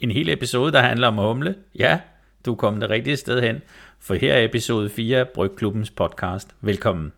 En hel episode, der handler om humle? Ja, du er kommet det rigtige sted hen, for her er episode 4 af Brygklubbens podcast. Velkommen.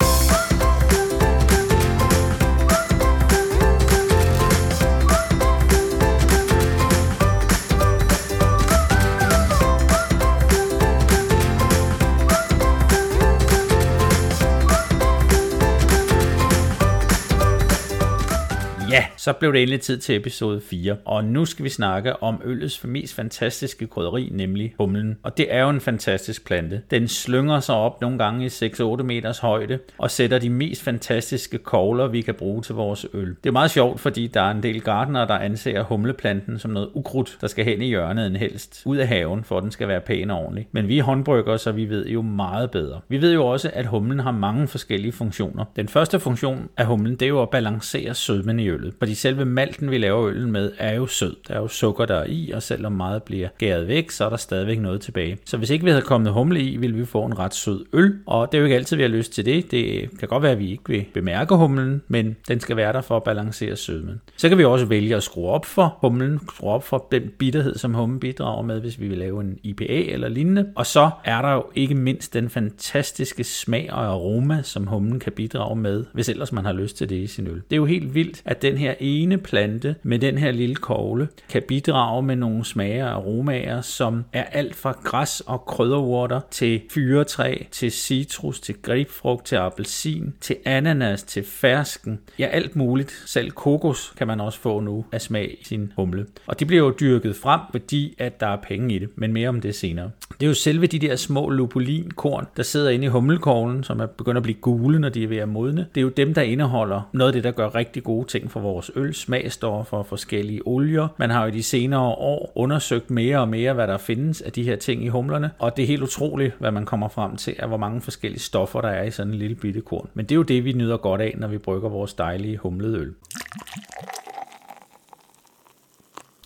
Så blev det endelig tid til episode 4, og nu skal vi snakke om øllets mest fantastiske krydderi, nemlig humlen. Og det er jo en fantastisk plante. Den slynger sig op nogle gange i 6-8 meters højde, og sætter de mest fantastiske kogler, vi kan bruge til vores øl. Det er meget sjovt, fordi der er en del gardener, der anser humleplanten som noget ukrudt, der skal hen i hjørnet en helst, ud af haven, for at den skal være pæn og ordentlig. Men vi er håndbrygger, så vi ved jo meget bedre. Vi ved jo også, at humlen har mange forskellige funktioner. Den første funktion af humlen, det er jo at balancere sødmen i øllet. Fordi selve malten, vi laver øllen med, er jo sød. Der er jo sukker der er i, og selvom meget bliver gæret væk, så er der stadigvæk noget tilbage. Så hvis ikke vi havde kommet humle i, ville vi få en ret sød øl. Og det er jo ikke altid, vi har lyst til det. Det kan godt være, at vi ikke vil bemærke humlen, men den skal være der for at balancere sødmen. Så kan vi også vælge at skrue op for humlen, skrue op for den bitterhed, som humlen bidrager med, hvis vi vil lave en IPA eller lignende. Og så er der jo ikke mindst den fantastiske smag og aroma, som humlen kan bidrage med, hvis ellers man har lyst til det i sin øl. Det er jo helt vildt, at den her ene plante med den her lille kogle kan bidrage med nogle smager og aromaer, som er alt fra græs og krydderurter til fyretræ, til citrus, til grapefrugt, til appelsin, til ananas, til fersken. Ja, alt muligt. Selv kokos kan man også få nu af smag i sin humle. Og de bliver jo dyrket frem, fordi at der er penge i det, men mere om det senere. Det er jo selve de der små lupulinkorn, der sidder inde i humlekoglen, som er begyndt at blive gule, når de er ved at modne. Det er jo dem, der indeholder noget af det, der gør rigtig gode ting for vores øl, smagstoffer og forskellige olier. Man har jo i de senere år undersøgt mere og mere, hvad der findes af de her ting i humlerne, og det er helt utroligt, hvad man kommer frem til, af hvor mange forskellige stoffer der er i sådan en lille bitte korn. Men det er jo det, vi nyder godt af, når vi brygger vores dejlige humlede øl.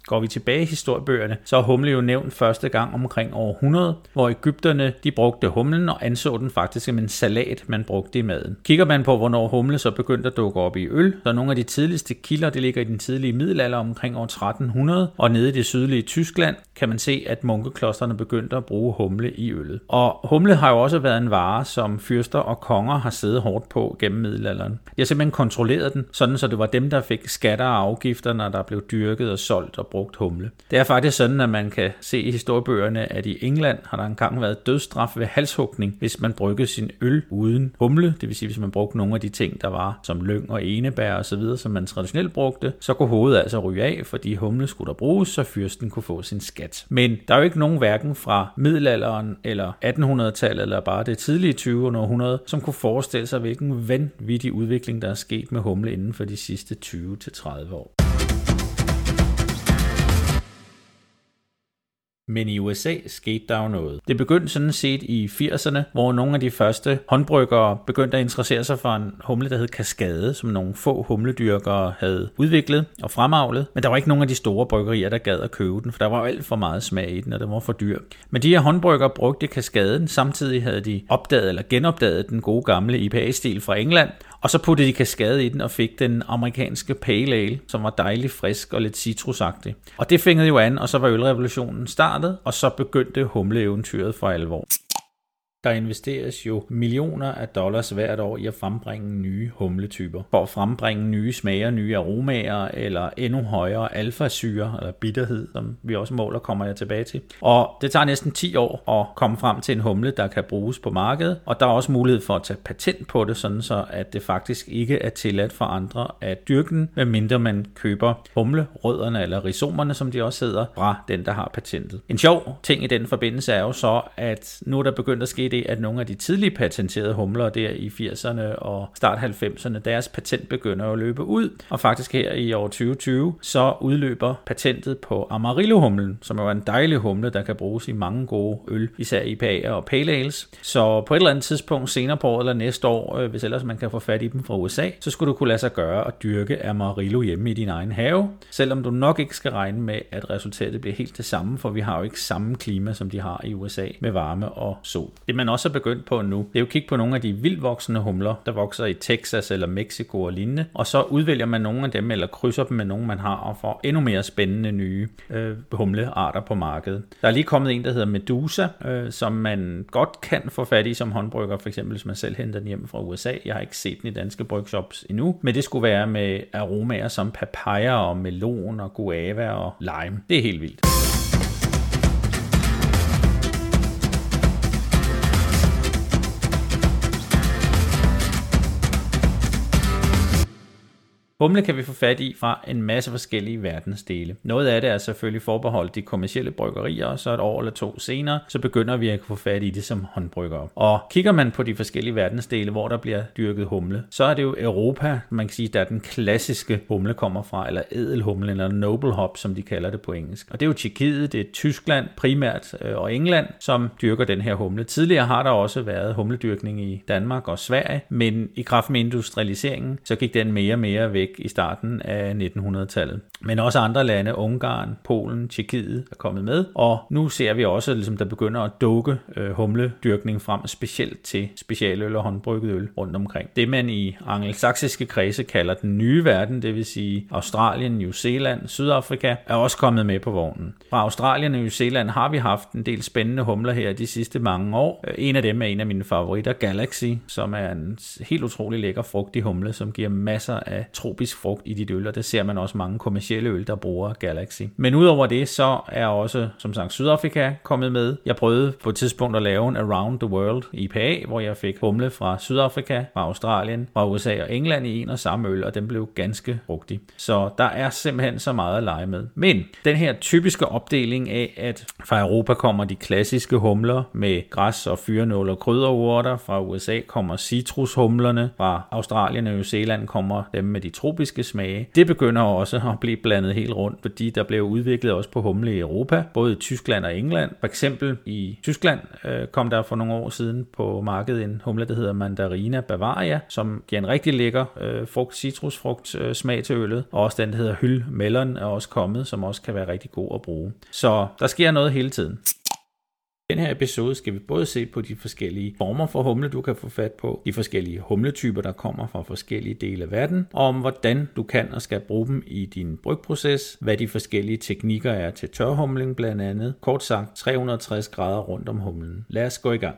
Går vi tilbage i historiebøgerne, så er humle jo nævnt første gang omkring år 100, hvor Ægypterne de brugte humlen og anså den faktisk som en salat, man brugte i maden. Kigger man på, hvornår humle så begyndte at dukke op i øl, så nogle af de tidligste kilder, det ligger i den tidlige middelalder omkring år 1300, og nede i det sydlige Tyskland, kan man se, at munkeklosterne begyndte at bruge humle i øllet. Og humle har jo også været en vare, som fyrster og konger har siddet hårdt på gennem middelalderen. De har simpelthen kontrolleret den, sådan så det var dem, der fik skatter og afgifter, når der blev dyrket og solgt og brugt humle. Det er faktisk sådan, at man kan se i historiebøgerne, at i England har der engang været dødsstraf ved halshugning, hvis man bryggede sin øl uden humle, det vil sige, hvis man brugte nogle af de ting, der var som lyng og enebær og så videre, som man traditionelt brugte, så kunne hovedet altså ryge af, fordi humle skulle der bruges, så fyrsten kunne få sin skat. Men der er jo ikke nogen hverken fra middelalderen eller 1800-tallet eller bare det tidlige 20. århundrede, som kunne forestille sig, hvilken vanvittig udvikling, der er sket med humle inden for de sidste 20-30 år. Men i USA skete der jo noget. Det begyndte sådan set i 80'erne, hvor nogle af de første håndbryggere begyndte at interessere sig for en humle, der hed Kaskade, som nogle få humledyrkere havde udviklet og fremavlet. Men der var ikke nogen af de store bryggerier, der gad at købe den, for der var alt for meget smag i den, og den var for dyr. Men de her håndbryggere brugte Kaskaden, samtidig havde de opdaget eller genopdaget den gode gamle IPA-stil fra England, og så puttede de kaskade i den og fik den amerikanske pale ale, som var dejlig frisk og lidt citrusagtig. Og det fængede jo an, og så var ølrevolutionen startet, og så begyndte humleeventyret for alvor. Der investeres jo millioner af dollars hvert år i at frembringe nye humletyper. For at frembringe nye smager, nye aromaer eller endnu højere alfasyre eller bitterhed, som vi også måler, kommer jeg tilbage til. Og det tager næsten 10 år at komme frem til en humle, der kan bruges på markedet. Og der er også mulighed for at tage patent på det, sådan så at det faktisk ikke er tilladt for andre at dyrke den, medmindre man køber humlerødderne eller rhizomerne, som de også hedder, fra den, der har patentet. En sjov ting i den forbindelse er jo så, at nu er der begyndt at ske det, at nogle af de tidlige patenterede humler der i 80'erne og start 90'erne, deres patent begynder at løbe ud. Og faktisk her i år 2020, så udløber patentet på Amarillo-humlen, som jo er en dejlig humle, der kan bruges i mange gode øl, især IPA'er og pale ales. Så på et eller andet tidspunkt senere på året eller næste år, øh, hvis ellers man kan få fat i dem fra USA, så skulle du kunne lade sig gøre at dyrke Amarillo hjemme i din egen have, selvom du nok ikke skal regne med, at resultatet bliver helt det samme, for vi har jo ikke samme klima, som de har i USA med varme og sol. Det man man også er begyndt på nu, det er jo at kigge på nogle af de vildvoksende humler, der vokser i Texas eller Mexico og lignende, og så udvælger man nogle af dem, eller krydser dem med nogle, man har, og får endnu mere spændende nye øh, humlearter på markedet. Der er lige kommet en, der hedder Medusa, øh, som man godt kan få fat i som håndbrygger, for eksempel hvis man selv henter den hjem fra USA. Jeg har ikke set den i danske brygshops endnu, men det skulle være med aromaer som papaya og melon og guava og lime. Det er helt vildt. Humle kan vi få fat i fra en masse forskellige verdensdele. Noget af det er selvfølgelig forbeholdt de kommercielle bryggerier, og så et år eller to senere, så begynder vi at få fat i det som håndbryggere. Og kigger man på de forskellige verdensdele, hvor der bliver dyrket humle, så er det jo Europa, man kan sige, der den klassiske humle kommer fra, eller edelhumle, eller noble hop, som de kalder det på engelsk. Og det er jo Tjekkiet, det er Tyskland primært, øh, og England, som dyrker den her humle. Tidligere har der også været humledyrkning i Danmark og Sverige, men i kraft med industrialiseringen, så gik den mere og mere væk væk i starten af 1900-tallet. Men også andre lande, Ungarn, Polen, Tjekkiet er kommet med, og nu ser vi også, at ligesom, der begynder at dukke øh, humledyrkning frem, specielt til specialøl og håndbrygget øl rundt omkring. Det man i angelsaksiske kredse kalder den nye verden, det vil sige Australien, New Zealand, Sydafrika, er også kommet med på vognen. Fra Australien og New Zealand har vi haft en del spændende humler her de sidste mange år. Øh, en af dem er en af mine favoritter, Galaxy, som er en helt utrolig lækker frugtig humle, som giver masser af tro tropisk frugt i dit øl, og det ser man også mange kommercielle øl, der bruger Galaxy. Men udover det, så er også, som sagt, Sydafrika kommet med. Jeg prøvede på et tidspunkt at lave en Around the World IPA, hvor jeg fik humle fra Sydafrika, fra Australien, fra USA og England i en og samme øl, og den blev ganske frugtig. Så der er simpelthen så meget at lege med. Men den her typiske opdeling af, at fra Europa kommer de klassiske humler med græs og fyrenål og krydderurter, fra USA kommer citrushumlerne, fra Australien og New Zealand kommer dem med de tropiske smage. Det begynder også at blive blandet helt rundt, fordi der blev udviklet også på humle i Europa, både i Tyskland og England. For eksempel i Tyskland øh, kom der for nogle år siden på markedet en humle, der hedder Mandarina Bavaria, som giver en rigtig lækker øh, frugt, citrusfrugt øh, smag til øllet. Og også den, der hedder Hyl Melon, er også kommet, som også kan være rigtig god at bruge. Så der sker noget hele tiden. I den her episode skal vi både se på de forskellige former for humle, du kan få fat på, de forskellige humletyper, der kommer fra forskellige dele af verden, og om hvordan du kan og skal bruge dem i din brygproces, hvad de forskellige teknikker er til tørhumling blandt andet. Kort sagt 360 grader rundt om humlen. Lad os gå i gang.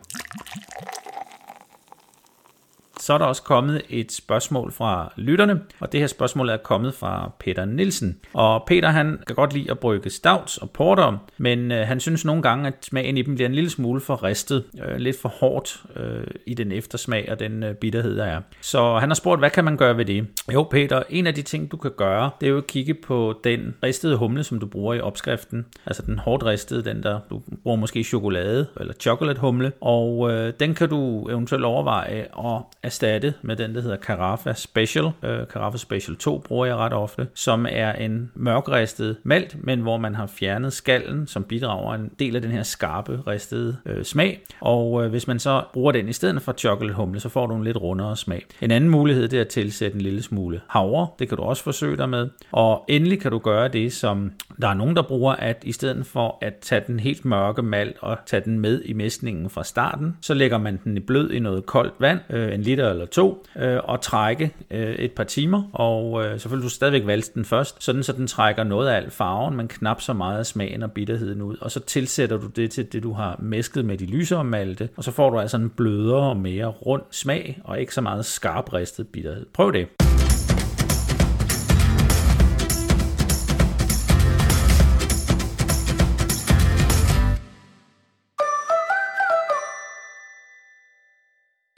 Så er der også kommet et spørgsmål fra lytterne, og det her spørgsmål er kommet fra Peter Nielsen. Og Peter han kan godt lide at brygge stouts og porter, men øh, han synes nogle gange, at smagen i dem bliver en lille smule for ristet, øh, lidt for hårdt øh, i den eftersmag og den øh, bitterhed, der er. Så han har spurgt, hvad kan man gøre ved det? Jo Peter, en af de ting, du kan gøre, det er jo at kigge på den ristede humle, som du bruger i opskriften. Altså den hårdt ristede, den der du bruger måske chokolade eller chocolate humle, og øh, den kan du eventuelt overveje at erstatte med den, der hedder Carafa Special. Øh, Carafa Special 2 bruger jeg ret ofte, som er en mørkristet malt, men hvor man har fjernet skallen, som bidrager en del af den her skarpe ristede øh, smag. Og øh, hvis man så bruger den i stedet for chocolate humle, så får du en lidt rundere smag. En anden mulighed det er at tilsætte en lille smule havre. Det kan du også forsøge dig med. Og endelig kan du gøre det, som der er nogen, der bruger, at i stedet for at tage den helt mørke malt og tage den med i mæskningen fra starten, så lægger man den i blød i noget koldt vand, øh, en liter eller to, øh, og trække øh, et par timer, og øh, selvfølgelig du stadigvæk valse den først, sådan så den trækker noget af al farven, men knap så meget af smagen og bitterheden ud, og så tilsætter du det til det, du har mæsket med de lysere malte, og så får du altså en blødere og mere rund smag, og ikke så meget skarp ristet bitterhed. Prøv det.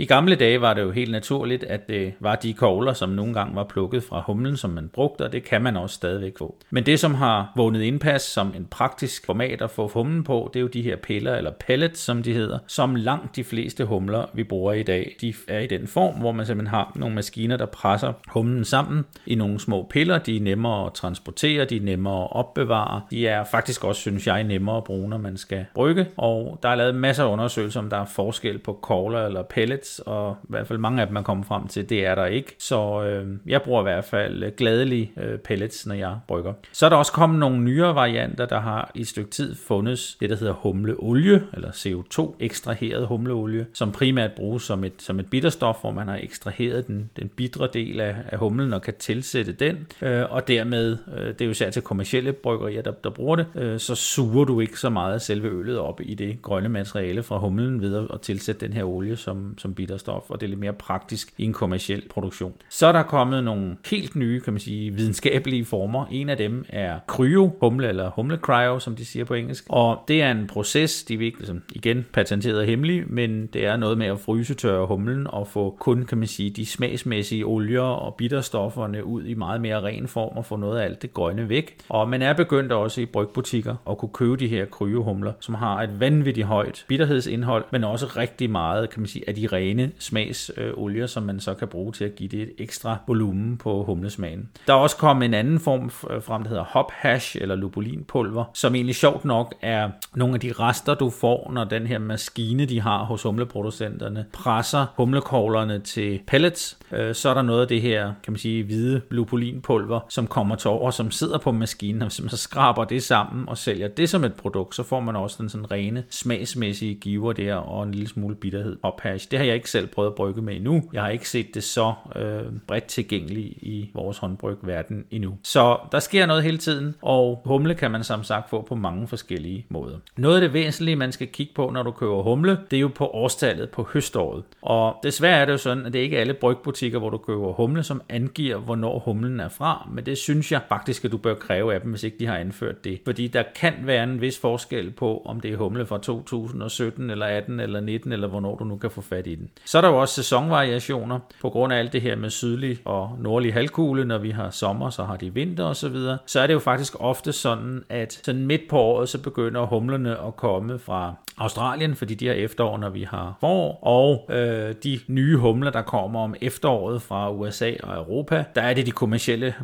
I gamle dage var det jo helt naturligt, at det var de kogler, som nogle gange var plukket fra humlen, som man brugte, og det kan man også stadigvæk få. Men det, som har vundet indpas som en praktisk format at få humlen på, det er jo de her piller, eller pellets, som de hedder, som langt de fleste humler, vi bruger i dag, de er i den form, hvor man simpelthen har nogle maskiner, der presser humlen sammen i nogle små piller. De er nemmere at transportere, de er nemmere at opbevare. De er faktisk også, synes jeg, nemmere at bruge, når man skal brygge. Og der er lavet masser af undersøgelser, om der er forskel på kogler eller pellets, pellets, og i hvert fald mange af dem er kommet frem til, det er der ikke. Så øh, jeg bruger i hvert fald øh, gladelig øh, pellets, når jeg brygger. Så er der også kommet nogle nyere varianter, der har i et stykke tid fundet det, der hedder humleolie, eller CO2, ekstraheret humleolie, som primært bruges som et, som et bitterstof, hvor man har ekstraheret den, den bitre del af, af humlen og kan tilsætte den, øh, og dermed, øh, det er jo særligt til kommersielle bryggerier, der, der bruger det, øh, så suger du ikke så meget af selve øllet op i det grønne materiale fra humlen ved at tilsætte den her olie som, som bitterstof, og det er lidt mere praktisk i en kommersiel produktion. Så er der kommet nogle helt nye, kan man sige, videnskabelige former. En af dem er kryo, humle, eller humle cryo, som de siger på engelsk. Og det er en proces, de er ikke ligesom, igen patenteret og hemmelig, men det er noget med at fryse tørre humlen og få kun, kan man sige, de smagsmæssige olier og bitterstofferne ud i meget mere ren form og få noget af alt det grønne væk. Og man er begyndt også i brygbutikker at kunne købe de her kryohumler, som har et vanvittigt højt bitterhedsindhold, men også rigtig meget, kan man sige, af de rene smagsolier, som man så kan bruge til at give det et ekstra volumen på humlesmagen. Der er også kommet en anden form øh, frem, der hedder hop hash eller lupulinpulver, som egentlig sjovt nok er nogle af de rester, du får, når den her maskine, de har hos humleproducenterne, presser humlekoglerne til pellets. Øh, så er der noget af det her, kan man sige, hvide lupulinpulver, som kommer til over, som sidder på maskinen, og som så skraber det sammen og sælger det som et produkt, så får man også den sådan rene smagsmæssige giver der, og en lille smule bitterhed og hash. Det har jeg ikke selv prøvet at brygge med endnu. Jeg har ikke set det så øh, bredt tilgængeligt i vores håndbrygverden endnu. Så der sker noget hele tiden, og humle kan man som sagt få på mange forskellige måder. Noget af det væsentlige, man skal kigge på, når du køber humle, det er jo på årstallet på høståret. Og desværre er det jo sådan, at det ikke er alle brygbutikker, hvor du køber humle, som angiver, hvornår humlen er fra, men det synes jeg faktisk, at du bør kræve af dem, hvis ikke de har anført det. Fordi der kan være en vis forskel på, om det er humle fra 2017 eller 18 eller 19, eller hvornår du nu kan få fat i den. Så er der jo også sæsonvariationer, på grund af alt det her med sydlig og nordlig halvkugle, når vi har sommer, så har de vinter og så videre. Så er det jo faktisk ofte sådan, at sådan midt på året, så begynder humlerne at komme fra Australien, fordi de har efterår, når vi har forår, og øh, de nye humler, der kommer om efteråret fra USA og Europa, der er det de kommercielle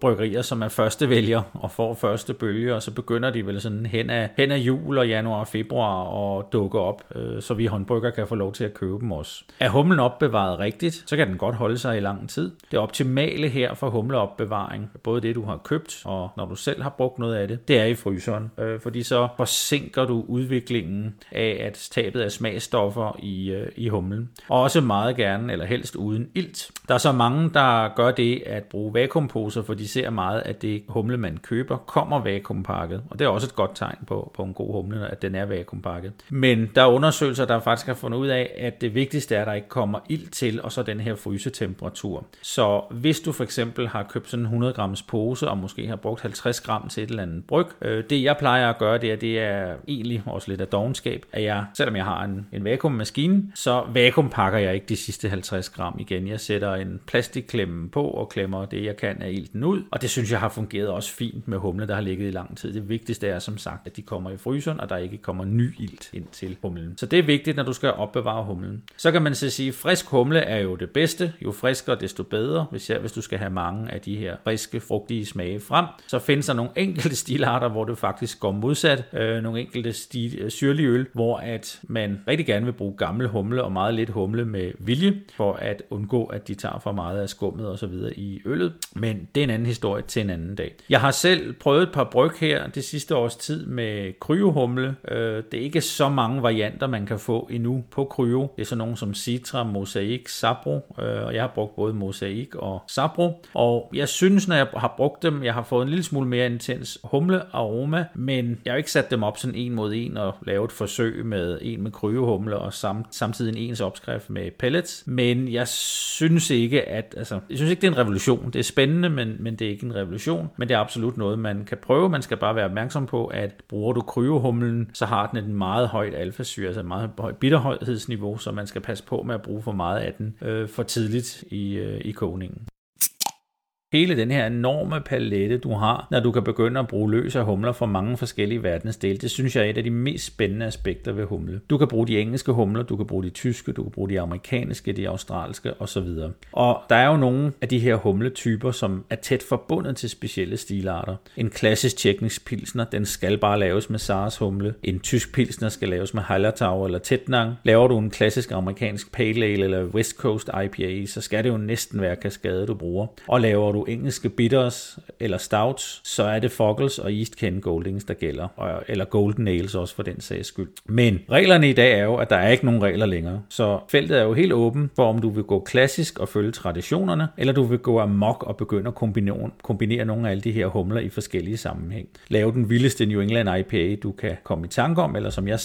bryggerier, som er første vælger og får første bølge, og så begynder de vel sådan hen af, hen af jul og januar og februar og dukke op, øh, så vi håndbrygger kan få lov til at købe dem også. Er humlen opbevaret rigtigt, så kan den godt holde sig i lang tid. Det optimale her for humleopbevaring, både det du har købt og når du selv har brugt noget af det, det er i fryseren, øh, fordi så forsinker du udviklingen af at tabet af smagstoffer i, øh, i humlen. Og også meget gerne, eller helst uden ilt. Der er så mange, der gør det at bruge vakuumposer, for de ser meget, at det humle, man køber, kommer vakuumpakket. Og det er også et godt tegn på, på en god humle, at den er vakuumpakket. Men der er undersøgelser, der faktisk har fundet ud af, at det vigtigste er, at der ikke kommer ild til, og så den her frysetemperatur. Så hvis du for eksempel har købt sådan en 100 grams pose, og måske har brugt 50 gram til et eller andet bryg, øh, det jeg plejer at gøre, det er, det er egentlig også lidt af dogenskab, at jeg, selvom jeg har en, en vakuummaskine, så vakuumpakker jeg ikke de sidste 50 gram igen. Jeg sætter en plastikklemme på og klemmer det, jeg kan af ilten ud, og det synes jeg har fungeret også fint med humle, der har ligget i lang tid. Det vigtigste er som sagt, at de kommer i fryseren, og der ikke kommer ny ilt ind til humlen. Så det er vigtigt, når du skal opbevare humlen. Så kan man så sige, at frisk humle er jo det bedste. Jo friskere, desto bedre. Hvis, jeg, hvis du skal have mange af de her friske, frugtige smage frem, så findes der nogle enkelte stilarter, hvor det faktisk går modsat. Øh, nogle enkelte stil, øh, syrlige øl, hvor at man rigtig gerne vil bruge gammel humle og meget lidt humle med vilje, for at undgå, at de tager for meget af skummet og så videre i øllet. Men det er en anden historie til en anden dag. Jeg har selv prøvet et par bryg her det sidste års tid med kryohumle. Øh, det er ikke så mange varianter, man kan få endnu på kryo. Det er sådan nogle som Citra, Mosaic, Sabro, øh, og jeg har brugt både Mosaic og Sabro. Og jeg synes, når jeg har brugt dem, jeg har fået en lille smule mere intens humle aroma, men jeg har ikke sat dem op sådan en mod en og lavet et forsøg med en med kryvehumle og sam, samtidig en ens opskrift med pellets. Men jeg synes ikke, at altså, jeg synes ikke, det er en revolution. Det er spændende, men, men det er ikke en revolution. Men det er absolut noget, man kan prøve. Man skal bare være opmærksom på, at bruger du kryvehumlen, så har den et meget højt alfasyre, altså et meget højt bitterhøjhedsniveau, så man skal passe på med at bruge for meget af den øh, for tidligt i, øh, i kogningen hele den her enorme palette, du har, når du kan begynde at bruge løs af humler fra mange forskellige verdensdele, det synes jeg er et af de mest spændende aspekter ved humle. Du kan bruge de engelske humler, du kan bruge de tyske, du kan bruge de amerikanske, de australske osv. Og der er jo nogle af de her humletyper, som er tæt forbundet til specielle stilarter. En klassisk tjekkisk pilsner, den skal bare laves med Sars humle. En tysk pilsner skal laves med Hallertau eller Tettnang. Laver du en klassisk amerikansk Pale Ale eller West Coast IPA, så skal det jo næsten være kaskade, du bruger. Og laver du engelske bitters eller stouts, så er det Foggles og East Kent Goldings, der gælder. Eller Golden Ales også for den sags skyld. Men reglerne i dag er jo, at der er ikke nogen regler længere. Så feltet er jo helt åben for, om du vil gå klassisk og følge traditionerne, eller du vil gå amok og begynde at kombinere, kombinere nogle af alle de her humler i forskellige sammenhæng. Lave den vildeste New England IPA, du kan komme i tanke om, eller som jeg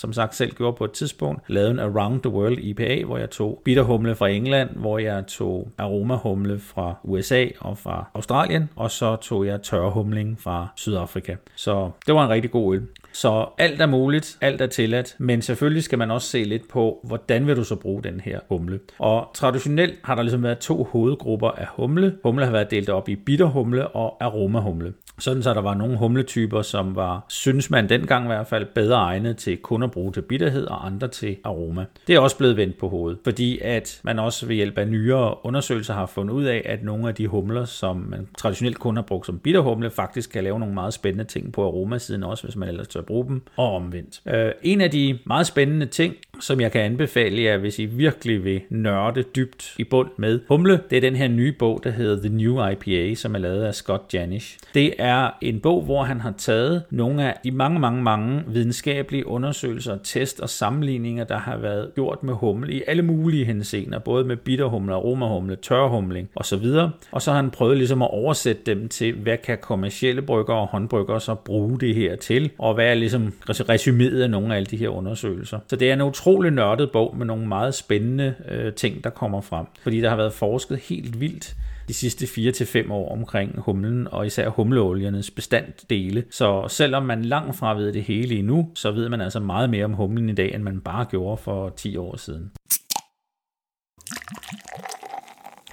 som sagt selv gjorde på et tidspunkt, lavede en Around the World IPA, hvor jeg tog bitterhumle fra England, hvor jeg tog aromahumle fra USA og fra Australien, og så tog jeg tørrhumling fra Sydafrika. Så det var en rigtig god øl. Så alt er muligt, alt er tilladt, men selvfølgelig skal man også se lidt på, hvordan vil du så bruge den her humle. Og traditionelt har der ligesom været to hovedgrupper af humle. Humle har været delt op i bitterhumle og aromahumle. Sådan så der var nogle humletyper, som var, synes man dengang i hvert fald, bedre egnet til kun at bruge til bitterhed og andre til aroma. Det er også blevet vendt på hovedet, fordi at man også ved hjælp af nyere undersøgelser har fundet ud af, at nogle af de humler, som man traditionelt kun har brugt som bitterhumle, faktisk kan lave nogle meget spændende ting på aromasiden også, hvis man ellers tør bruge dem, og omvendt. Øh, en af de meget spændende ting, som jeg kan anbefale jer, hvis I virkelig vil nørde dybt i bund med humle, det er den her nye bog, der hedder The New IPA, som er lavet af Scott Janish. Det er en bog, hvor han har taget nogle af de mange, mange, mange videnskabelige undersøgelser, test og sammenligninger, der har været gjort med humle i alle mulige henseender, både med bitterhumle, aromahumle, tørhumling osv. Og så har han prøvet ligesom at oversætte dem til, hvad kan kommercielle brygger og håndbrygger så bruge det her til, og hvad er ligesom resuméet af nogle af alle de her undersøgelser. Så det er en utrolig nørdet bog med nogle meget spændende øh, ting, der kommer frem, fordi der har været forsket helt vildt de sidste 4-5 år omkring humlen, og især humleoliernes bestanddele. Så selvom man langt fra ved det hele endnu, så ved man altså meget mere om humlen i dag, end man bare gjorde for 10 år siden.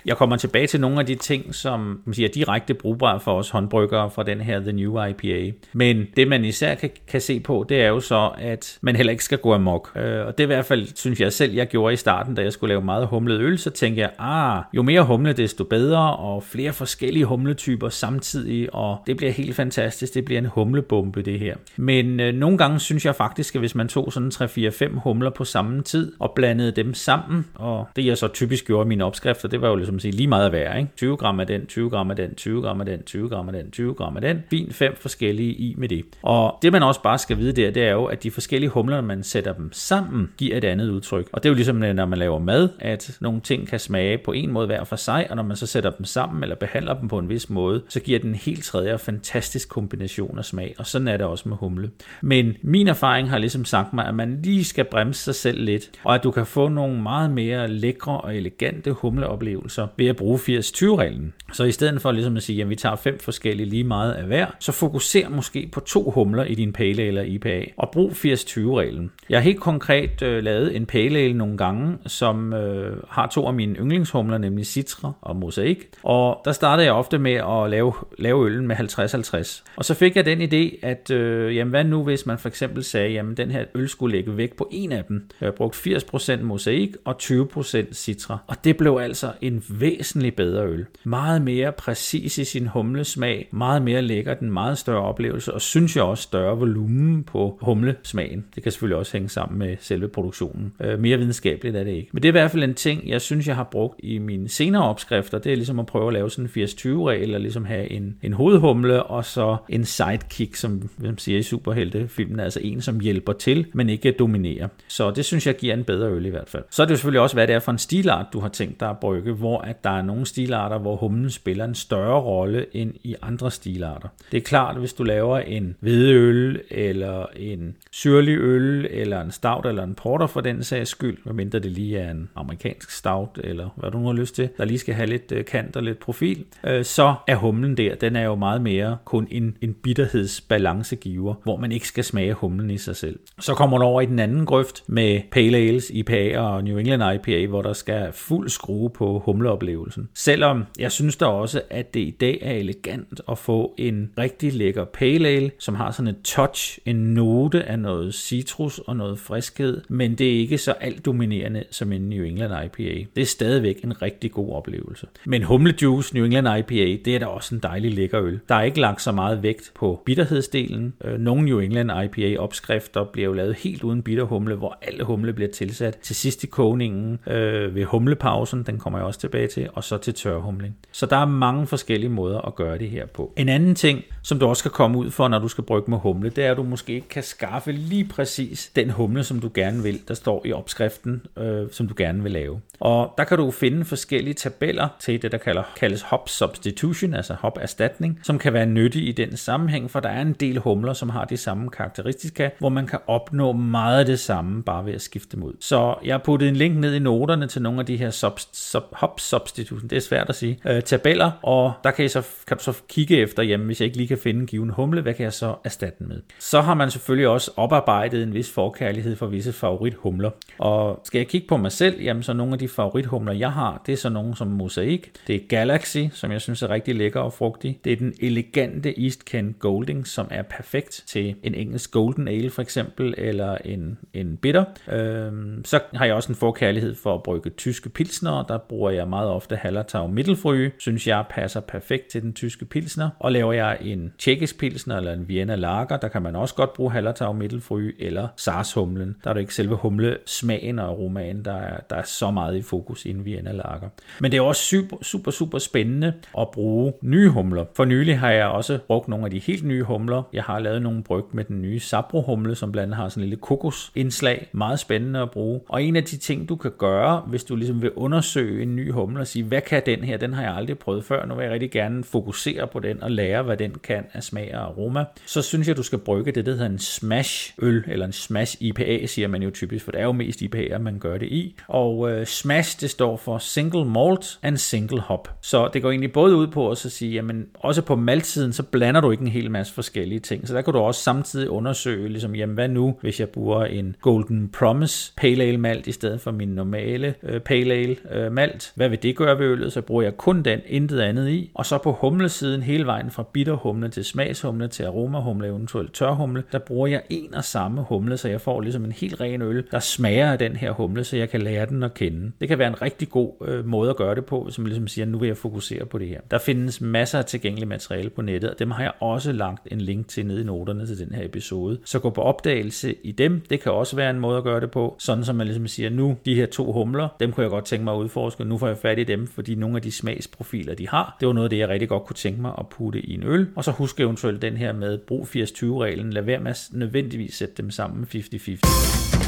Jeg kommer tilbage til nogle af de ting, som man siger, er direkte brugbare for os håndbryggere fra den her The New IPA. Men det man især kan, kan se på, det er jo så, at man heller ikke skal gå amok. Øh, og det er i hvert fald, synes jeg selv, jeg gjorde i starten, da jeg skulle lave meget humlet øl, så tænkte jeg, ah, jo mere humle, desto bedre, og flere forskellige humletyper samtidig, og det bliver helt fantastisk. Det bliver en humlebombe, det her. Men øh, nogle gange synes jeg faktisk, at hvis man tog sådan 3-4-5 humler på samme tid, og blandede dem sammen, og det jeg så typisk gjorde i mine opskrifter, det var jo ligesom man sige, lige meget værd. Ikke? 20 gram af den, 20 gram af den, 20 gram af den, 20 gram af den, 20 gram af den. Fint fem forskellige i med det. Og det man også bare skal vide der, det er jo, at de forskellige humler, man sætter dem sammen, giver et andet udtryk. Og det er jo ligesom, øh, når man laver mad, at nogle ting kan smage på en måde hver for sig, og når man så sætter dem sammen eller behandler dem på en vis måde, så giver den en helt tredje og fantastisk kombination af smag. Og sådan er det også med humle. Men min erfaring har ligesom sagt mig, at man lige skal bremse sig selv lidt, og at du kan få nogle meget mere lækre og elegante humleoplevelser ved at bruge 80-20-reglen. Så i stedet for ligesom at sige, at vi tager fem forskellige lige meget af hver, så fokuser måske på to humler i din pale eller IPA, og brug 80-20-reglen. Jeg har helt konkret øh, lavet en pale ale nogle gange, som øh, har to af mine yndlingshumler, nemlig Citra og Mosaik. Og der startede jeg ofte med at lave, lave øllen med 50-50. Og så fik jeg den idé, at øh, jamen, hvad nu hvis man for eksempel sagde, at den her øl skulle lægge væk på en af dem. Jeg har brugt 80% Mosaik og 20% Citra. Og det blev altså en væsentligt bedre øl. Meget mere præcis i sin humlesmag, meget mere lækker, den meget større oplevelse, og synes jeg også større volumen på humlesmagen. Det kan selvfølgelig også hænge sammen med selve produktionen. Øh, mere videnskabeligt er det ikke. Men det er i hvert fald en ting, jeg synes, jeg har brugt i mine senere opskrifter. Det er ligesom at prøve at lave sådan en 80-20-regel, og ligesom have en, en hovedhumle, og så en sidekick, som man siger i superheltefilmen, altså en, som hjælper til, men ikke dominerer. Så det synes jeg giver en bedre øl i hvert fald. Så er det jo selvfølgelig også, hvad det er for en stilart, du har tænkt dig at brygge, hvor at der er nogle stilarter, hvor humlen spiller en større rolle end i andre stilarter. Det er klart, at hvis du laver en hvedeøl, eller en syrlig øl, eller en stout, eller en porter for den sags skyld, medmindre det lige er en amerikansk stout, eller hvad du nu har lyst til, der lige skal have lidt øh, kant og lidt profil, øh, så er humlen der, den er jo meget mere kun en, en bitterhedsbalancegiver, hvor man ikke skal smage humlen i sig selv. Så kommer du over i den anden grøft med Pale Ales, IPA og New England IPA, hvor der skal fuld skrue på humle juleoplevelsen. Selvom jeg synes da også, at det i dag er elegant at få en rigtig lækker pale ale, som har sådan et touch, en note af noget citrus og noget friskhed, men det er ikke så alt dominerende som en New England IPA. Det er stadigvæk en rigtig god oplevelse. Men humlejuice New England IPA, det er da også en dejlig lækker øl. Der er ikke lagt så meget vægt på bitterhedsdelen. Øh, nogle New England IPA opskrifter bliver jo lavet helt uden bitterhumle, hvor alle humle bliver tilsat til sidst i kogningen øh, ved humlepausen, den kommer jeg også tilbage til, og så til tørhumling. Så der er mange forskellige måder at gøre det her på. En anden ting, som du også skal komme ud for, når du skal brygge med humle, det er, at du måske ikke kan skaffe lige præcis den humle, som du gerne vil, der står i opskriften, øh, som du gerne vil lave. Og der kan du finde forskellige tabeller til det, der kalder, kaldes hop substitution, altså hop erstatning, som kan være nyttig i den sammenhæng, for der er en del humler, som har de samme karakteristika, hvor man kan opnå meget af det samme bare ved at skifte dem ud. Så jeg har puttet en link ned i noterne til nogle af de her sub, sub, hop substitution, det er svært at sige, øh, tabeller, og der kan, I så, kan du så kigge efter, jamen hvis jeg ikke lige kan finde en given humle, hvad kan jeg så erstatte den med? Så har man selvfølgelig også oparbejdet en vis forkærlighed for visse favorithumler. Og skal jeg kigge på mig selv, jamen så nogle af de favorithumler, jeg har, det er så nogle som Mosaic, det er Galaxy, som jeg synes er rigtig lækker og frugtig, det er den elegante East Kent Golding, som er perfekt til en engelsk Golden Ale for eksempel, eller en, en bitter. Øh, så har jeg også en forkærlighed for at brygge tyske pilsner, der bruger jeg meget ofte Hallertau Mittelfrø, synes jeg passer perfekt til den tyske pilsner. Og laver jeg en tjekkisk pilsner eller en Vienna Lager, der kan man også godt bruge Hallertau Mittelfrø eller Sarshumlen. Der er det ikke selve humle smagen og aromaen, der er, der er så meget i fokus i en Vienna Lager. Men det er også super, super, super spændende at bruge nye humler. For nylig har jeg også brugt nogle af de helt nye humler. Jeg har lavet nogle bryg med den nye Sabro humle, som blandt andet har sådan en lille kokosindslag. Meget spændende at bruge. Og en af de ting, du kan gøre, hvis du ligesom vil undersøge en ny humle og sige, hvad kan den her? Den har jeg aldrig prøvet før. Nu vil jeg rigtig gerne fokusere på den og lære, hvad den kan af smag og aroma. Så synes jeg, du skal brygge det, der hedder en smash øl, eller en smash IPA, siger man jo typisk, for det er jo mest IPA'er, man gør det i. Og øh, smash, det står for single malt and single hop. Så det går egentlig både ud på at så sige, jamen også på maltsiden, så blander du ikke en hel masse forskellige ting. Så der kan du også samtidig undersøge, ligesom, jamen hvad nu, hvis jeg bruger en Golden Promise Pale Ale malt i stedet for min normale øh, Pale Ale øh, malt. Hvad vil det gøre ved øllet? Så bruger jeg kun den, intet andet i. Og så på humlesiden hele vejen fra bitterhumle til smagshumle til aromahumle, eventuelt tørhumle, der bruger jeg en og samme humle, så jeg får ligesom en helt ren øl, der smager af den her humle, så jeg kan lære den at kende. Det kan være en rigtig god øh, måde at gøre det på, som ligesom siger, nu vil jeg fokusere på det her. Der findes masser af tilgængeligt materiale på nettet, og dem har jeg også lagt en link til nede i noterne til den her episode. Så gå på opdagelse i dem, det kan også være en måde at gøre det på, sådan som man ligesom siger, nu de her to humler, dem kunne jeg godt tænke mig at udforske, nu får jeg fat i dem, fordi nogle af de smagsprofiler, de har, det var noget af det, jeg rigtig godt kunne tænke mig at putte i en øl, og så husk eventuelt den her med brug 80-20-reglen, lad være med at nødvendigvis sætte dem sammen 50-50.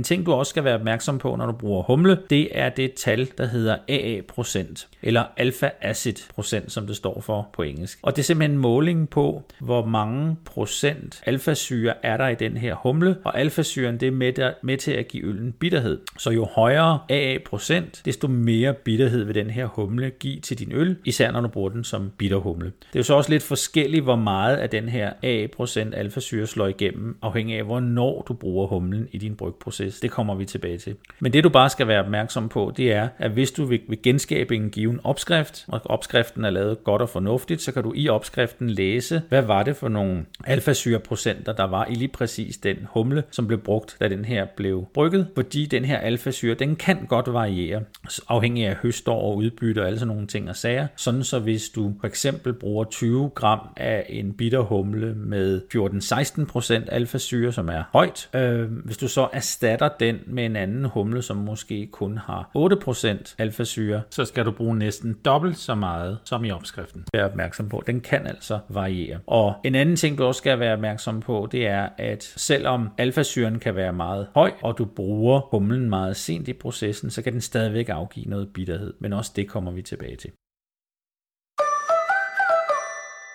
En ting, du også skal være opmærksom på, når du bruger humle, det er det tal, der hedder AA-procent, eller alfa-acid-procent, som det står for på engelsk. Og det er simpelthen en måling på, hvor mange procent alfasyre er der i den her humle, og alfasyren det er med, der, med til at give øllen bitterhed. Så jo højere AA-procent, desto mere bitterhed vil den her humle give til din øl, især når du bruger den som bitterhumle. Det er jo så også lidt forskelligt, hvor meget af den her AA-procent alfasyre slår igennem, afhængig af, hvornår du bruger humlen i din brygproces proces. Det kommer vi tilbage til. Men det du bare skal være opmærksom på, det er, at hvis du vil, vil genskabe en given opskrift, og opskriften er lavet godt og fornuftigt, så kan du i opskriften læse, hvad var det for nogle alfasyreprocenter, der var i lige præcis den humle, som blev brugt, da den her blev brygget. Fordi den her alfasyre, den kan godt variere, afhængig af høstår og udbytte og alle sådan nogle ting og sager. Sådan så hvis du for eksempel bruger 20 gram af en bitter humle med 14-16% alfasyre, som er højt, øh, hvis du så erstatter erstatter den med en anden humle, som måske kun har 8% alfasyre, så skal du bruge næsten dobbelt så meget som i opskriften. Vær opmærksom på, den kan altså variere. Og en anden ting, du også skal være opmærksom på, det er, at selvom alfasyren kan være meget høj, og du bruger humlen meget sent i processen, så kan den stadigvæk afgive noget bitterhed. Men også det kommer vi tilbage til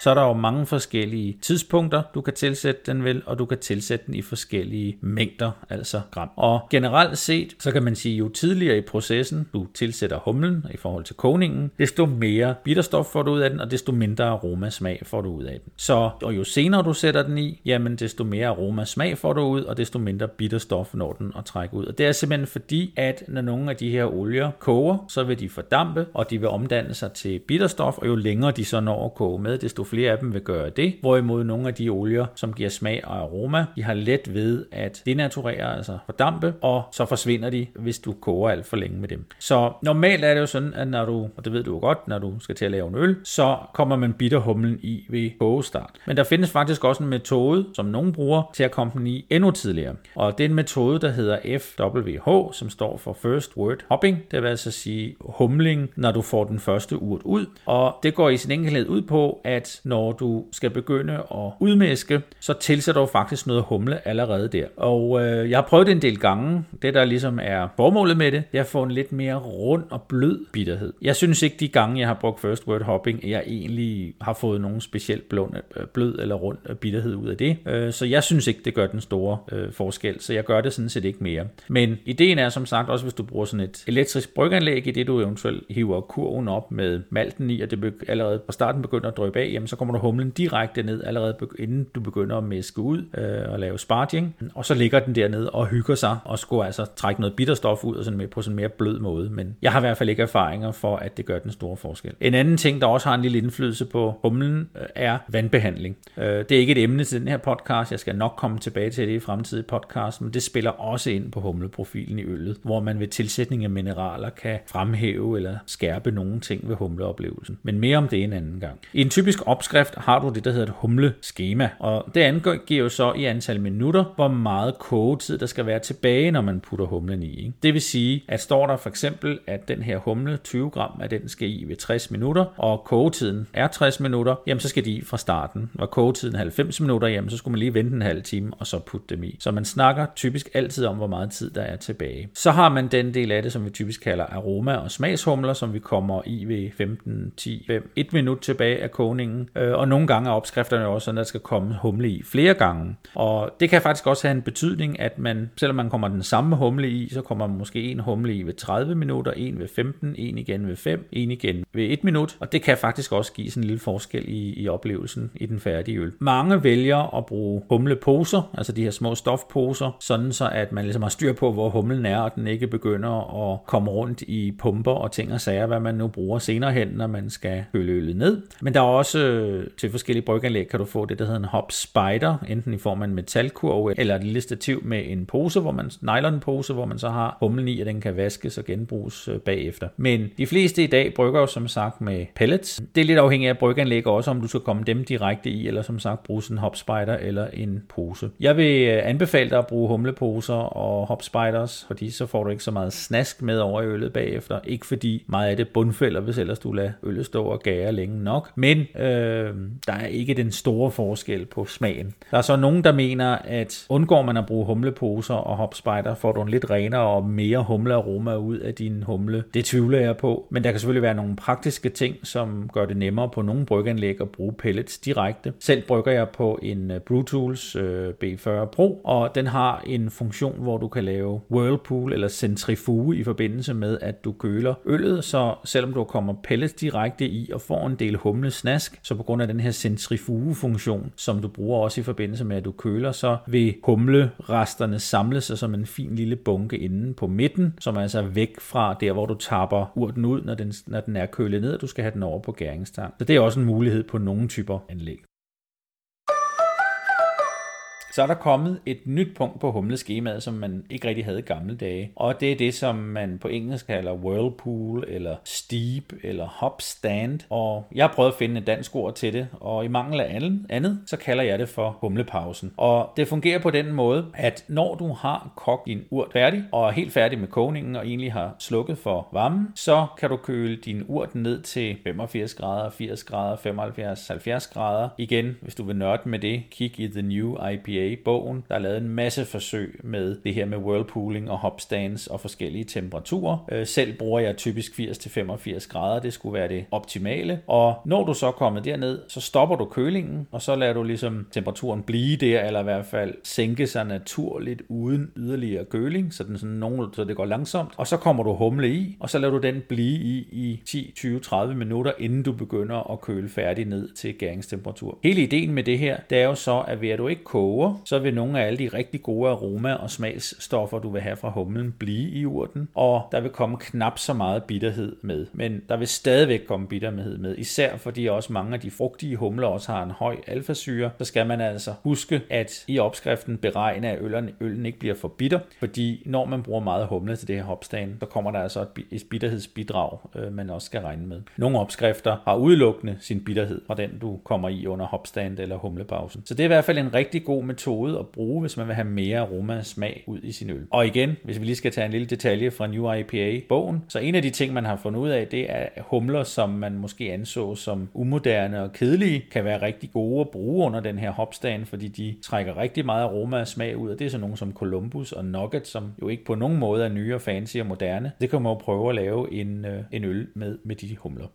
så er der jo mange forskellige tidspunkter, du kan tilsætte den vel, og du kan tilsætte den i forskellige mængder, altså gram. Og generelt set, så kan man sige, jo tidligere i processen du tilsætter humlen i forhold til kogningen, desto mere bitterstof får du ud af den, og desto mindre aroma smag får du ud af den. Så og jo senere du sætter den i, jamen desto mere aroma smag får du ud, og desto mindre bitterstof når den at trække ud. Og det er simpelthen fordi, at når nogle af de her olier koger, så vil de fordampe, og de vil omdanne sig til bitterstof, og jo længere de så når at koge med, desto flere af dem vil gøre det. Hvorimod nogle af de olier, som giver smag og aroma, de har let ved at denaturere, altså fordampe, og så forsvinder de, hvis du koger alt for længe med dem. Så normalt er det jo sådan, at når du, og det ved du jo godt, når du skal til at lave en øl, så kommer man bitterhumlen i ved kogestart. Men der findes faktisk også en metode, som nogen bruger, til at komme den i endnu tidligere. Og det er en metode, der hedder FWH, som står for First Word Hopping. Det vil altså sige humling, når du får den første urt ud. Og det går i sin enkelhed ud på, at når du skal begynde at udmæske, så tilsætter du faktisk noget humle allerede der. Og øh, jeg har prøvet det en del gange. Det, der ligesom er formålet med det, det er at få en lidt mere rund og blød bitterhed. Jeg synes ikke, de gange, jeg har brugt First Word Hopping, jeg egentlig har fået nogen specielt blød, øh, blød eller rund øh, bitterhed ud af det. Øh, så jeg synes ikke, det gør den store øh, forskel, så jeg gør det sådan set ikke mere. Men ideen er som sagt også, hvis du bruger sådan et elektrisk bryganlæg, i det du eventuelt hiver kurven op med malten i, og det allerede på starten begynder at drøbe af, jamen så kommer du humlen direkte ned, allerede inden du begynder at mæske ud øh, og lave sparging, og så ligger den dernede og hygger sig, og skulle altså trække noget bitterstof ud og sådan med på sådan en mere blød måde. Men jeg har i hvert fald ikke erfaringer for, at det gør den store forskel. En anden ting, der også har en lille indflydelse på humlen, øh, er vandbehandling. Øh, det er ikke et emne til den her podcast, jeg skal nok komme tilbage til det i fremtidige podcast, men det spiller også ind på humleprofilen i øllet, hvor man ved tilsætning af mineraler kan fremhæve eller skærpe nogle ting ved humleoplevelsen. Men mere om det en anden gang. I en typisk opskrift har du det, der hedder et humleskema, og det angiver jo så i antal minutter, hvor meget kogetid der skal være tilbage, når man putter humlen i. Ikke? Det vil sige, at står der for eksempel, at den her humle, 20 gram, at den skal i ved 60 minutter, og kogetiden er 60 minutter, jamen så skal de i fra starten. Var kogetiden 90 minutter, jamen så skulle man lige vente en halv time, og så putte dem i. Så man snakker typisk altid om, hvor meget tid der er tilbage. Så har man den del af det, som vi typisk kalder aroma- og smagshumler, som vi kommer i ved 15, 10, 5, 1 minut tilbage af kogningen. Øh, og nogle gange er opskrifterne også sådan, at der skal komme humle i flere gange. Og det kan faktisk også have en betydning, at man, selvom man kommer den samme humle i, så kommer man måske en humle i ved 30 minutter, en ved 15, en igen ved 5, en igen ved 1 minut. Og det kan faktisk også give sådan en lille forskel i, i oplevelsen i den færdige øl. Mange vælger at bruge humleposer, altså de her små stofposer, sådan så at man ligesom har styr på, hvor humlen er, og den ikke begynder at komme rundt i pumper og ting og sager, hvad man nu bruger senere hen, når man skal køle øllet ned. Men der er også øh, til forskellige bryganlæg kan du få det, der hedder en hop spider, enten i form af en metalkurv eller et lille stativ med en pose, hvor man nylonpose, hvor man så har humlen i, og den kan vaskes og genbruges øh, bagefter. Men de fleste i dag brygger jo som sagt med pellets. Det er lidt afhængigt af bryganlæg også, om du skal komme dem direkte i, eller som sagt bruge en hop spider eller en pose. Jeg vil øh, anbefale dig at bruge humleposer og hop spiders, fordi så får du ikke så meget snask med over i øllet bagefter. Ikke fordi meget af det bundfælder, hvis ellers du lader øllet stå og gære længe nok. Men øh, Øhm, der er ikke den store forskel på smagen. Der er så nogen, der mener, at undgår man at bruge humleposer og hop spider, får du en lidt renere og mere humlearoma ud af din humle. Det tvivler jeg på. Men der kan selvfølgelig være nogle praktiske ting, som gør det nemmere på nogle bryggeanlæg at bruge pellets direkte. Selv brygger jeg på en øh, Brewtools øh, B40 Pro, og den har en funktion, hvor du kan lave whirlpool eller centrifuge i forbindelse med, at du køler øllet, så selvom du kommer pellets direkte i og får en del humlesnask, så på grund af den her centrifugefunktion, som du bruger også i forbindelse med, at du køler, så vil humleresterne samle sig som en fin lille bunke inde på midten, som altså er altså væk fra der, hvor du tapper urten ud, når den, når den er kølet ned, og du skal have den over på gæringstang. Så det er også en mulighed på nogle typer anlæg. Så er der kommet et nyt punkt på humleskemaet, som man ikke rigtig havde i gamle dage. Og det er det, som man på engelsk kalder whirlpool, eller steep, eller hop stand. Og jeg har prøvet at finde et dansk ord til det, og i mangel af andet, så kalder jeg det for humlepausen. Og det fungerer på den måde, at når du har kogt din urt færdig, og er helt færdig med kogningen, og egentlig har slukket for varmen, så kan du køle din urt ned til 85 grader, 80 grader, 75, 70 grader. Igen, hvis du vil nørde med det, kig i The New IPA i bogen der er lavet en masse forsøg med det her med whirlpooling og hopstands og forskellige temperaturer. Øh, selv bruger jeg typisk 80-85 grader, det skulle være det optimale. Og når du så er kommet derned, så stopper du kølingen, og så lader du ligesom temperaturen blive der, eller i hvert fald sænke sig naturligt uden yderligere køling, så, den sådan nogen, så det går langsomt. Og så kommer du humle i, og så lader du den blive i i 10, 20, 30 minutter, inden du begynder at køle færdig ned til gæringstemperatur. Hele ideen med det her, det er jo så, at ved at du ikke koger, så vil nogle af alle de rigtig gode aroma og smagsstoffer, du vil have fra humlen, blive i urten, og der vil komme knap så meget bitterhed med. Men der vil stadigvæk komme bitterhed med, især fordi også mange af de frugtige humler også har en høj alfasyre, så skal man altså huske, at i opskriften beregne, at øllen, øllen ikke bliver for bitter, fordi når man bruger meget humle til det her hopstand, så kommer der altså et, et bitterhedsbidrag, øh, man også skal regne med. Nogle opskrifter har udelukkende sin bitterhed fra den, du kommer i under hopstand eller humlepausen. Så det er i hvert fald en rigtig god metode at bruge, hvis man vil have mere aroma og smag ud i sin øl. Og igen, hvis vi lige skal tage en lille detalje fra New IPA-bogen, så en af de ting, man har fundet ud af, det er humler, som man måske anså som umoderne og kedelige, kan være rigtig gode at bruge under den her hopstand, fordi de trækker rigtig meget aroma og smag ud, og det er sådan nogle som Columbus og Nugget, som jo ikke på nogen måde er nye og fancy og moderne. Det kan man jo prøve at lave en, øh, en øl med, med de humler.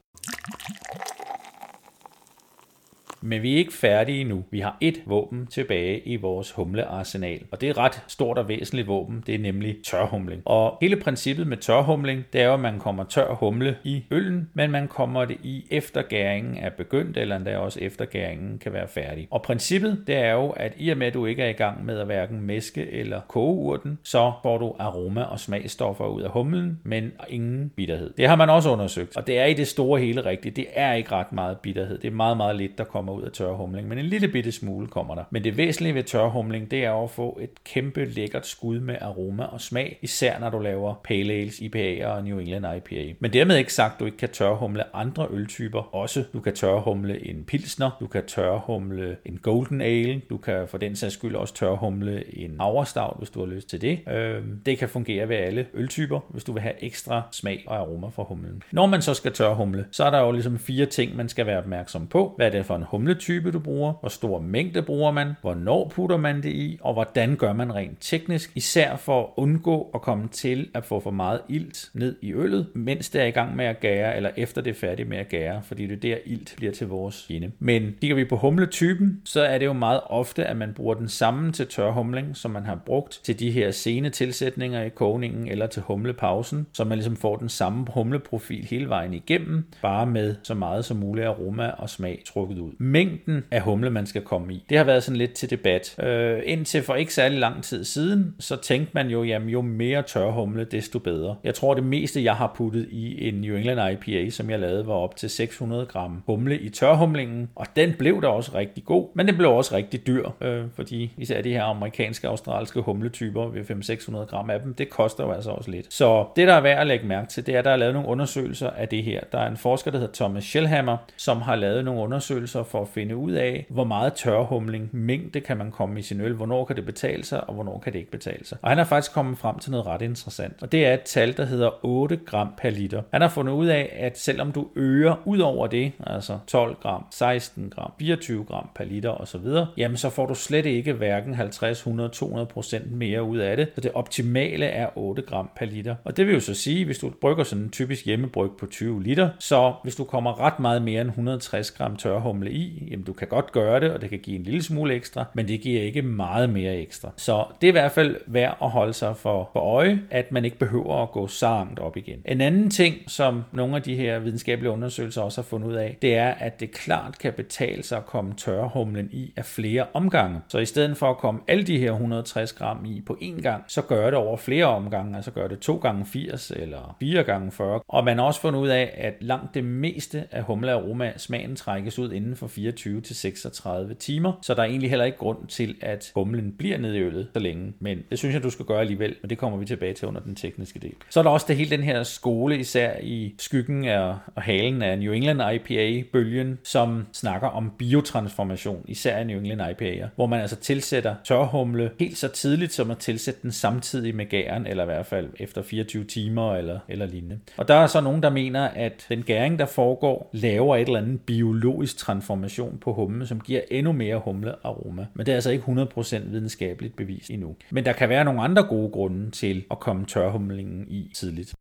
Men vi er ikke færdige nu. Vi har et våben tilbage i vores humlearsenal, og det er et ret stort og væsentligt våben. Det er nemlig tørhumling. Og hele princippet med tørhumling, det er jo, at man kommer tør humle i øllen, men man kommer det i efter gæringen er begyndt, eller endda også efter gæringen kan være færdig. Og princippet, det er jo, at i og med, at du ikke er i gang med at hverken mæske eller koge urten, så får du aroma og smagstoffer ud af humlen, men ingen bitterhed. Det har man også undersøgt, og det er i det store hele rigtigt. Det er ikke ret meget bitterhed. Det er meget, meget lidt, der kommer kommer ud af tørhumling, men en lille bitte smule kommer der. Men det væsentlige ved tørhumling, det er at få et kæmpe lækkert skud med aroma og smag, især når du laver pale ales, IPA'er og New England IPA. Men dermed ikke sagt, at du ikke kan tørhumle andre øltyper også. Du kan tørhumle en pilsner, du kan tørhumle en golden ale, du kan for den sags skyld også tørhumle en havrestavt, hvis du har lyst til det. Øhm, det kan fungere ved alle øltyper, hvis du vil have ekstra smag og aroma fra humlen. Når man så skal tørhumle, så er der jo ligesom fire ting, man skal være opmærksom på. Hvad er det for en humle humletype du bruger, hvor stor mængde bruger man, hvornår putter man det i, og hvordan gør man rent teknisk, især for at undgå at komme til at få for meget ilt ned i øllet, mens det er i gang med at gære, eller efter det er færdigt med at gære, fordi det er der ilt bliver til vores fjende. Men kigger vi på humletypen, så er det jo meget ofte, at man bruger den samme til tørhumling, som man har brugt til de her sene tilsætninger i kogningen eller til humlepausen, så man ligesom får den samme humleprofil hele vejen igennem, bare med så meget som muligt aroma og smag trukket ud. Mængden af humle, man skal komme i. Det har været sådan lidt til debat. Øh, indtil for ikke særlig lang tid siden, så tænkte man jo, jamen jo mere tørhumle, desto bedre. Jeg tror, det meste, jeg har puttet i en New England IPA, som jeg lavede, var op til 600 gram humle i tørhumlingen, og den blev da også rigtig god, men den blev også rigtig dyr, øh, fordi især de her amerikanske og australske humletyper ved 500-600 gram af dem, det koster jo altså også lidt. Så det, der er værd at lægge mærke til, det er, at der er lavet nogle undersøgelser af det her. Der er en forsker, der hedder Thomas Schellhammer, som har lavet nogle undersøgelser for at finde ud af, hvor meget tørhumling, mængde kan man komme i sin øl, hvornår kan det betale sig, og hvornår kan det ikke betale sig. Og han har faktisk kommet frem til noget ret interessant, og det er et tal, der hedder 8 gram per liter. Han har fundet ud af, at selvom du øger ud over det, altså 12 gram, 16 gram, 24 gram per liter osv., jamen så får du slet ikke hverken 50, 100, 200 procent mere ud af det. Så det optimale er 8 gram per liter. Og det vil jo så sige, hvis du brygger sådan en typisk hjemmebryg på 20 liter, så hvis du kommer ret meget mere end 160 gram tørhumle i, jamen du kan godt gøre det, og det kan give en lille smule ekstra, men det giver ikke meget mere ekstra. Så det er i hvert fald værd at holde sig for, for øje, at man ikke behøver at gå så langt op igen. En anden ting, som nogle af de her videnskabelige undersøgelser også har fundet ud af, det er, at det klart kan betale sig at komme tørrehumlen i af flere omgange. Så i stedet for at komme alle de her 160 gram i på én gang, så gør det over flere omgange, altså gør det 2 gange 80 eller 4 gange 40. Og man har også fundet ud af, at langt det meste af humlearoma smagen trækkes ud inden for 24 til 36 timer, så der er egentlig heller ikke grund til, at humlen bliver nede i øllet så længe. Men det synes jeg, du skal gøre alligevel, men det kommer vi tilbage til under den tekniske del. Så er der også det hele den her skole, især i skyggen af, og halen af New England IPA-bølgen, som snakker om biotransformation, især i New England IPA'er, hvor man altså tilsætter tørhumle helt så tidligt, som at tilsætte den samtidig med gæren, eller i hvert fald efter 24 timer eller, eller lignende. Og der er så nogen, der mener, at den gæring, der foregår, laver et eller andet biologisk transformation information på humle, som giver endnu mere humlearoma. Men det er altså ikke 100% videnskabeligt bevis endnu. Men der kan være nogle andre gode grunde til at komme tørhumlingen i tidligt.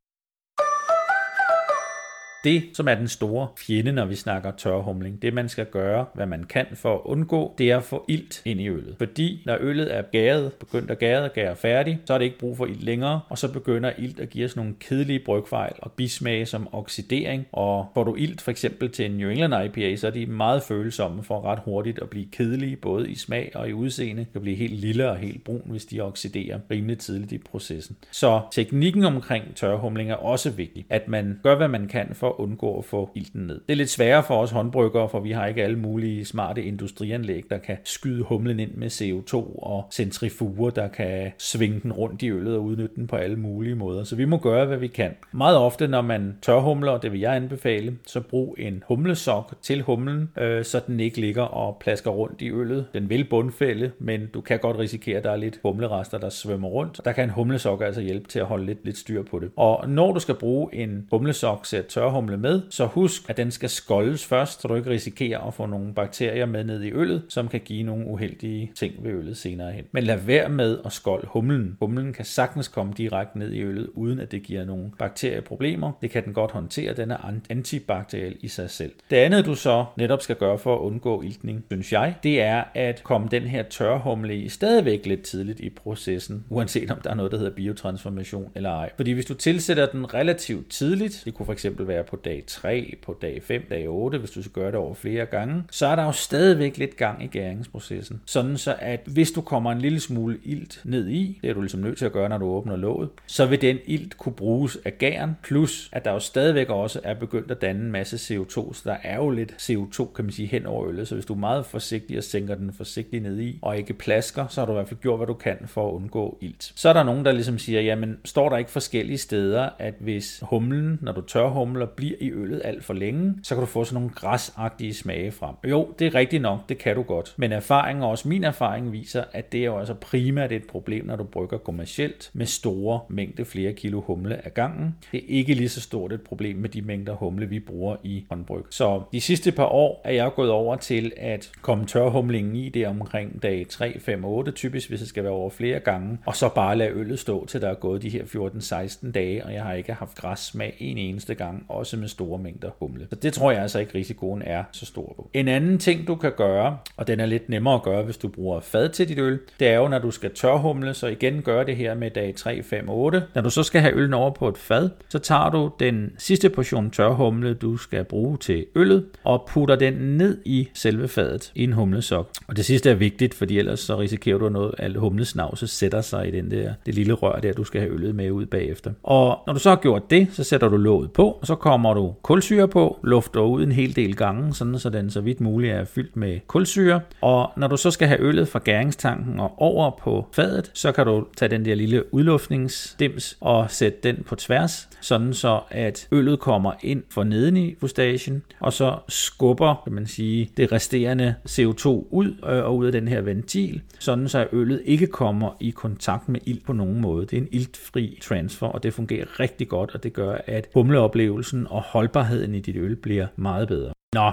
Det, som er den store fjende, når vi snakker tørhumling, det man skal gøre, hvad man kan for at undgå, det er at få ilt ind i øllet. Fordi når øllet er gæret, begyndt at gære og gære færdig, så er det ikke brug for ilt længere, og så begynder ilt at give os nogle kedelige brygfejl og bismage som oxidering. Og får du ilt for eksempel til en New England IPA, så er de meget følsomme for ret hurtigt at blive kedelige, både i smag og i udseende. kan blive helt lille og helt brun, hvis de oxiderer rimelig tidligt i processen. Så teknikken omkring tørhumling er også vigtig, at man gør, hvad man kan for at undgå at få ilten ned. Det er lidt sværere for os håndbryggere, for vi har ikke alle mulige smarte industrianlæg, der kan skyde humlen ind med CO2 og centrifuger, der kan svinge den rundt i øllet og udnytte den på alle mulige måder. Så vi må gøre, hvad vi kan. Meget ofte, når man tørhumler, og det vil jeg anbefale, så brug en humlesok til humlen, øh, så den ikke ligger og plasker rundt i øllet. Den vil bundfælde, men du kan godt risikere, at der er lidt humlerester, der svømmer rundt. Der kan en humlesok altså hjælpe til at holde lidt, lidt styr på det. Og når du skal bruge en humlesok til at tørhumle med, så husk, at den skal skoldes først, så du ikke risikerer at få nogle bakterier med ned i øllet, som kan give nogle uheldige ting ved øllet senere hen. Men lad være med at skolde humlen. Humlen kan sagtens komme direkte ned i øllet, uden at det giver nogle bakterieproblemer. Det kan den godt håndtere, den er antibakteriel i sig selv. Det andet, du så netop skal gøre for at undgå iltning, synes jeg, det er at komme den her tørhumle i stadigvæk lidt tidligt i processen, uanset om der er noget, der hedder biotransformation eller ej. Fordi hvis du tilsætter den relativt tidligt, det kunne for eksempel være på dag 3, på dag 5, dag 8, hvis du skal gøre det over flere gange, så er der jo stadigvæk lidt gang i gæringsprocessen. Sådan så, at hvis du kommer en lille smule ilt ned i, det er du ligesom nødt til at gøre, når du åbner låget, så vil den ilt kunne bruges af gæren, plus at der jo stadigvæk også er begyndt at danne en masse CO2, så der er jo lidt CO2, kan man sige, hen over øllet, så hvis du er meget forsigtig og sænker den forsigtigt ned i, og ikke plasker, så har du i hvert fald gjort, hvad du kan for at undgå ilt. Så er der nogen, der ligesom siger, jamen står der ikke forskellige steder, at hvis humlen, når du tør humler, bliver i øllet alt for længe, så kan du få sådan nogle græsagtige smage frem. Jo, det er rigtigt nok, det kan du godt. Men erfaringen, og også min erfaring, viser, at det er jo altså primært et problem, når du brygger kommercielt med store mængder flere kilo humle ad gangen. Det er ikke lige så stort et problem med de mængder humle, vi bruger i håndbryg. Så de sidste par år er jeg gået over til at komme tørhumlingen i det omkring dag 3, 5, 8, typisk hvis det skal være over flere gange, og så bare lade øllet stå til der er gået de her 14-16 dage, og jeg har ikke haft græs smag en eneste gang, også med store mængder humle. Så det tror jeg altså ikke, risikoen er så stor på. En anden ting, du kan gøre, og den er lidt nemmere at gøre, hvis du bruger fad til dit øl, det er jo, når du skal tørhumle, så igen gør det her med dag 3, 5, 8. Når du så skal have øllen over på et fad, så tager du den sidste portion tørhumle, du skal bruge til øllet, og putter den ned i selve fadet i en humlesok. Og det sidste er vigtigt, fordi ellers så risikerer du noget, at humlesnavse sætter sig i den der, det lille rør der, du skal have øllet med ud bagefter. Og når du så har gjort det, så sætter du låget på, og så kommer du kulsyre på, lufter ud en hel del gange, sådan så den så vidt muligt er fyldt med kulsyre. Og når du så skal have øllet fra gæringstanken og over på fadet, så kan du tage den der lille udluftningsdims og sætte den på tværs, sådan så at øllet kommer ind for neden i fustagen, og så skubber, kan man sige, det resterende CO2 ud øh, og ud af den her ventil, sådan så øllet ikke kommer i kontakt med ild på nogen måde. Det er en iltfri transfer, og det fungerer rigtig godt, og det gør, at humleoplevelsen og holdbarheden i dit øl bliver meget bedre. Nå,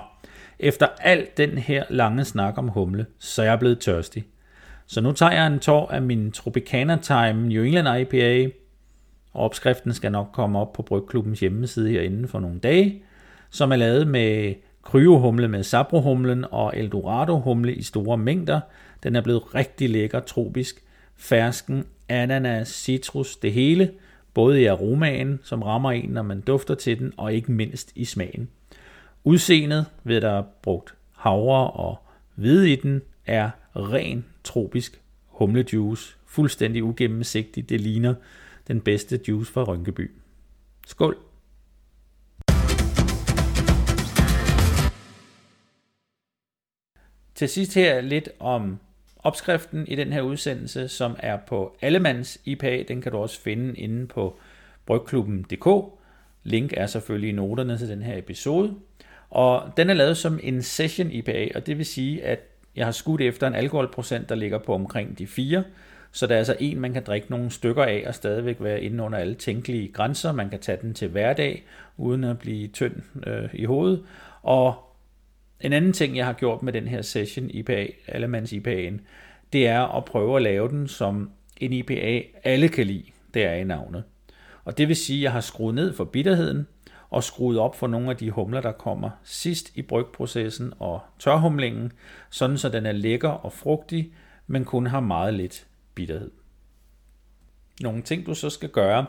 efter al den her lange snak om humle, så er jeg blevet tørstig. Så nu tager jeg en tår af min Tropicana Time New England IPA, opskriften skal nok komme op på Brygklubbens hjemmeside herinde for nogle dage, som er lavet med kryohumle med sabrohumlen og eldorado-humle i store mængder. Den er blevet rigtig lækker tropisk. Fersken, ananas, citrus, det hele, både i aromaen, som rammer en, når man dufter til den, og ikke mindst i smagen. Udseendet, ved der er brugt havre og hvide i den, er ren tropisk humlejuice. Fuldstændig ugennemsigtig. Det ligner den bedste juice fra Rynkeby. Skål! Til sidst her lidt om opskriften i den her udsendelse, som er på Allemands IPA. Den kan du også finde inde på brygklubben.dk. Link er selvfølgelig i noterne til den her episode. Og den er lavet som en session IPA, og det vil sige, at jeg har skudt efter en alkoholprocent, der ligger på omkring de 4. Så der er altså en, man kan drikke nogle stykker af og stadigvæk være inde under alle tænkelige grænser. Man kan tage den til hverdag, uden at blive tynd øh, i hovedet. Og en anden ting, jeg har gjort med den her session IPA, Allemands IPA'en, det er at prøve at lave den som en IPA, alle kan lide. Det er i navnet. Og det vil sige, at jeg har skruet ned for bitterheden, og skruet op for nogle af de humler, der kommer sidst i brygprocessen og tørhumlingen, sådan så den er lækker og frugtig, men kun har meget lidt bitterhed. Nogle ting, du så skal gøre,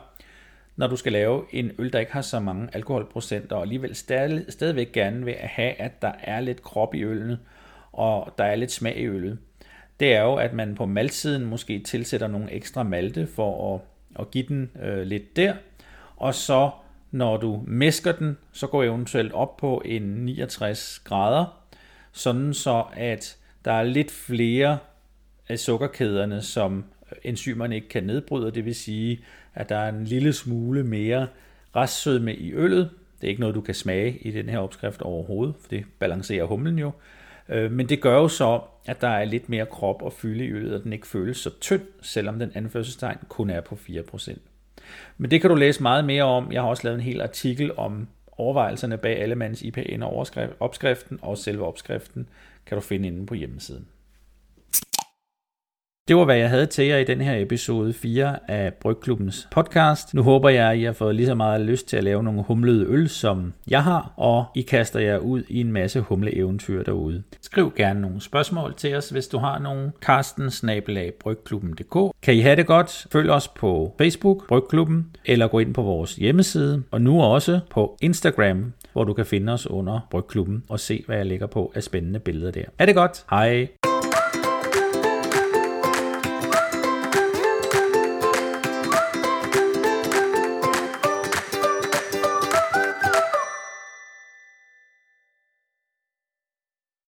når du skal lave en øl, der ikke har så mange alkoholprocenter, og alligevel stadig, stadigvæk gerne vil have, at der er lidt krop i øllen, og der er lidt smag i øllet, det er jo, at man på maltsiden måske tilsætter nogle ekstra malte for at, at give den øh, lidt der, og så når du mæsker den, så går eventuelt op på en 69 grader, sådan så at der er lidt flere af sukkerkæderne, som enzymerne ikke kan nedbryde, det vil sige, at der er en lille smule mere restsødme i øllet. Det er ikke noget, du kan smage i den her opskrift overhovedet, for det balancerer humlen jo. Øh, men det gør jo så, at der er lidt mere krop og fylde i øllet, og den ikke føles så tynd, selvom den anførselstegn kun er på 4%. Men det kan du læse meget mere om. Jeg har også lavet en hel artikel om overvejelserne bag Allemands IPN og opskriften, og selve opskriften kan du finde inde på hjemmesiden. Det var, hvad jeg havde til jer i den her episode 4 af Brygklubbens podcast. Nu håber jeg, at I har fået lige så meget lyst til at lave nogle humlede øl, som jeg har, og I kaster jer ud i en masse humleeventyr derude. Skriv gerne nogle spørgsmål til os, hvis du har nogle. Karsten brygklubben.dk Kan I have det godt? Følg os på Facebook, Brygklubben, eller gå ind på vores hjemmeside, og nu også på Instagram, hvor du kan finde os under Brygklubben og se, hvad jeg lægger på af spændende billeder der. Er det godt! Hej!